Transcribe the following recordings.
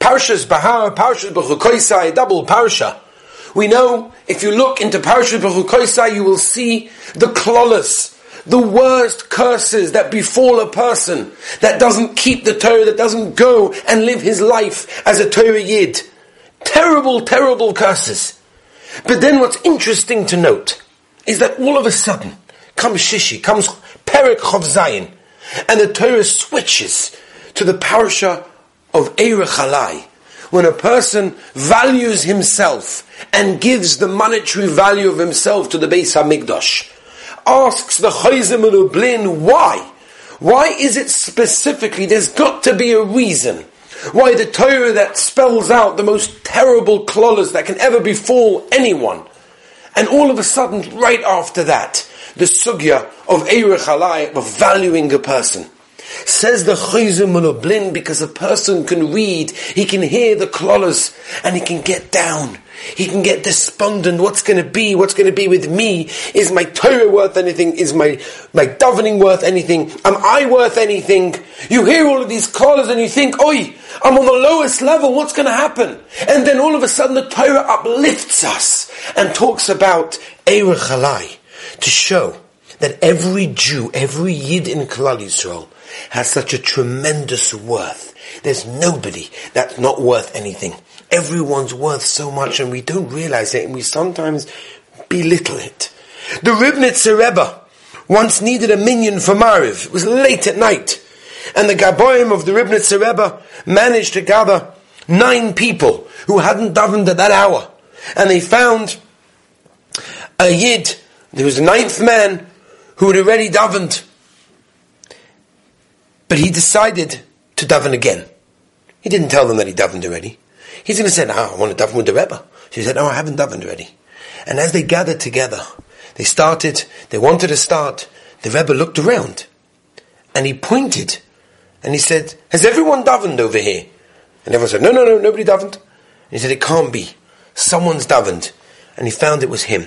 Parshas Bahar, Parshas Bechukoisai, double Parsha. We know if you look into Parshas Bechukoisai, you will see the klolas, the worst curses that befall a person that doesn't keep the Torah, that doesn't go and live his life as a Torah Yid. Terrible, terrible curses. But then what's interesting to note is that all of a sudden comes Shishi, comes Perik Chov Zayin, and the Torah switches to the parasha of Eirech Halai, when a person values himself and gives the monetary value of himself to the Beis Hamikdash, asks the Chozeh m'Lublin why? Why is it specifically? There's got to be a reason why the Torah that spells out the most terrible klolas that can ever befall anyone, and all of a sudden, right after that, the sugya of Eirech Halai, of valuing a person. Says the Chozeh m'Lublin because a person can read, he can hear the klolas, and he can get down. He can get despondent. What's going to be? What's going to be with me? Is my Torah worth anything? Is my, my davening worth anything? Am I worth anything? You hear all of these klolas and you think, oi, I'm on the lowest level. What's going to happen? And then all of a sudden the Torah uplifts us and talks about Halai to show that every Jew, every Yid in Klal Yisrael has such a tremendous worth. There's nobody that's not worth anything. Everyone's worth so much and we don't realize it and we sometimes belittle it. The Ribnitzer Rebbe once needed a minyan for Mariv. It was late at night. And the Gaboim of the Ribnitzer Rebbe managed to gather nine people who hadn't davened at that hour. And they found a Yid, there was a ninth man who had already davened. But he decided to daven again. He didn't tell them that he davened already. He's going to say, no, I want to daven with the Rebbe. She said, no, I haven't davened already. And as they gathered together, they started, they wanted to start, the Rebbe looked around and he pointed and he said, has everyone davened over here? And everyone said, no, no, no, nobody davened. And he said, it can't be. Someone's davened. And he found it was him.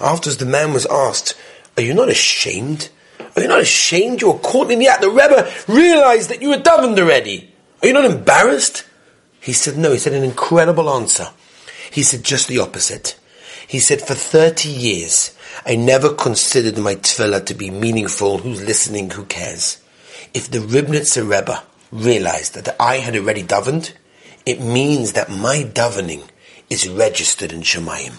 Afterwards, the man was asked, are you not ashamed? Are you not ashamed? You were caught in the act. The Rebbe realized that you were davened already. Are you not embarrassed? He said, no. He said an incredible answer. He said just the opposite. He said, for 30 years, I never considered my tefillah to be meaningful. Who's listening? Who cares? If the Ribnitzer Rebbe realized that I had already davened, it means that my davening is registered in Shemayim.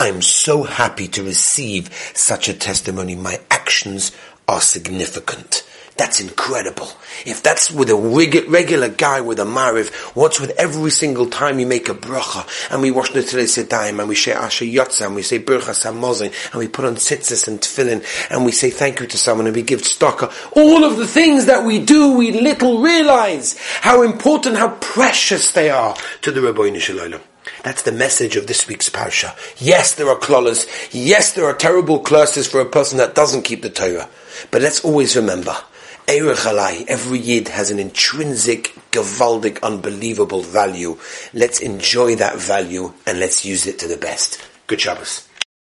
I'm so happy to receive such a testimony. My actions are significant. That's incredible. If that's with a regular guy with a mariv, what's with every single time we make a bracha and we wash the Sedayim and we say Asher Yotza and we say Birchas Hamozin and we put on tzitzis and tefillin and we say thank you to someone and we give tzedakah. All of the things that we do, we little realize how important, how precious they are to the Ribono Shel Olam. That's the message of this week's parsha. Yes, there are klolas. Yes, there are terrible curses for a person that doesn't keep the Torah. But let's always remember, every yid has an intrinsic, gevaldig, unbelievable value. Let's enjoy that value and let's use it to the best. Good Shabbos.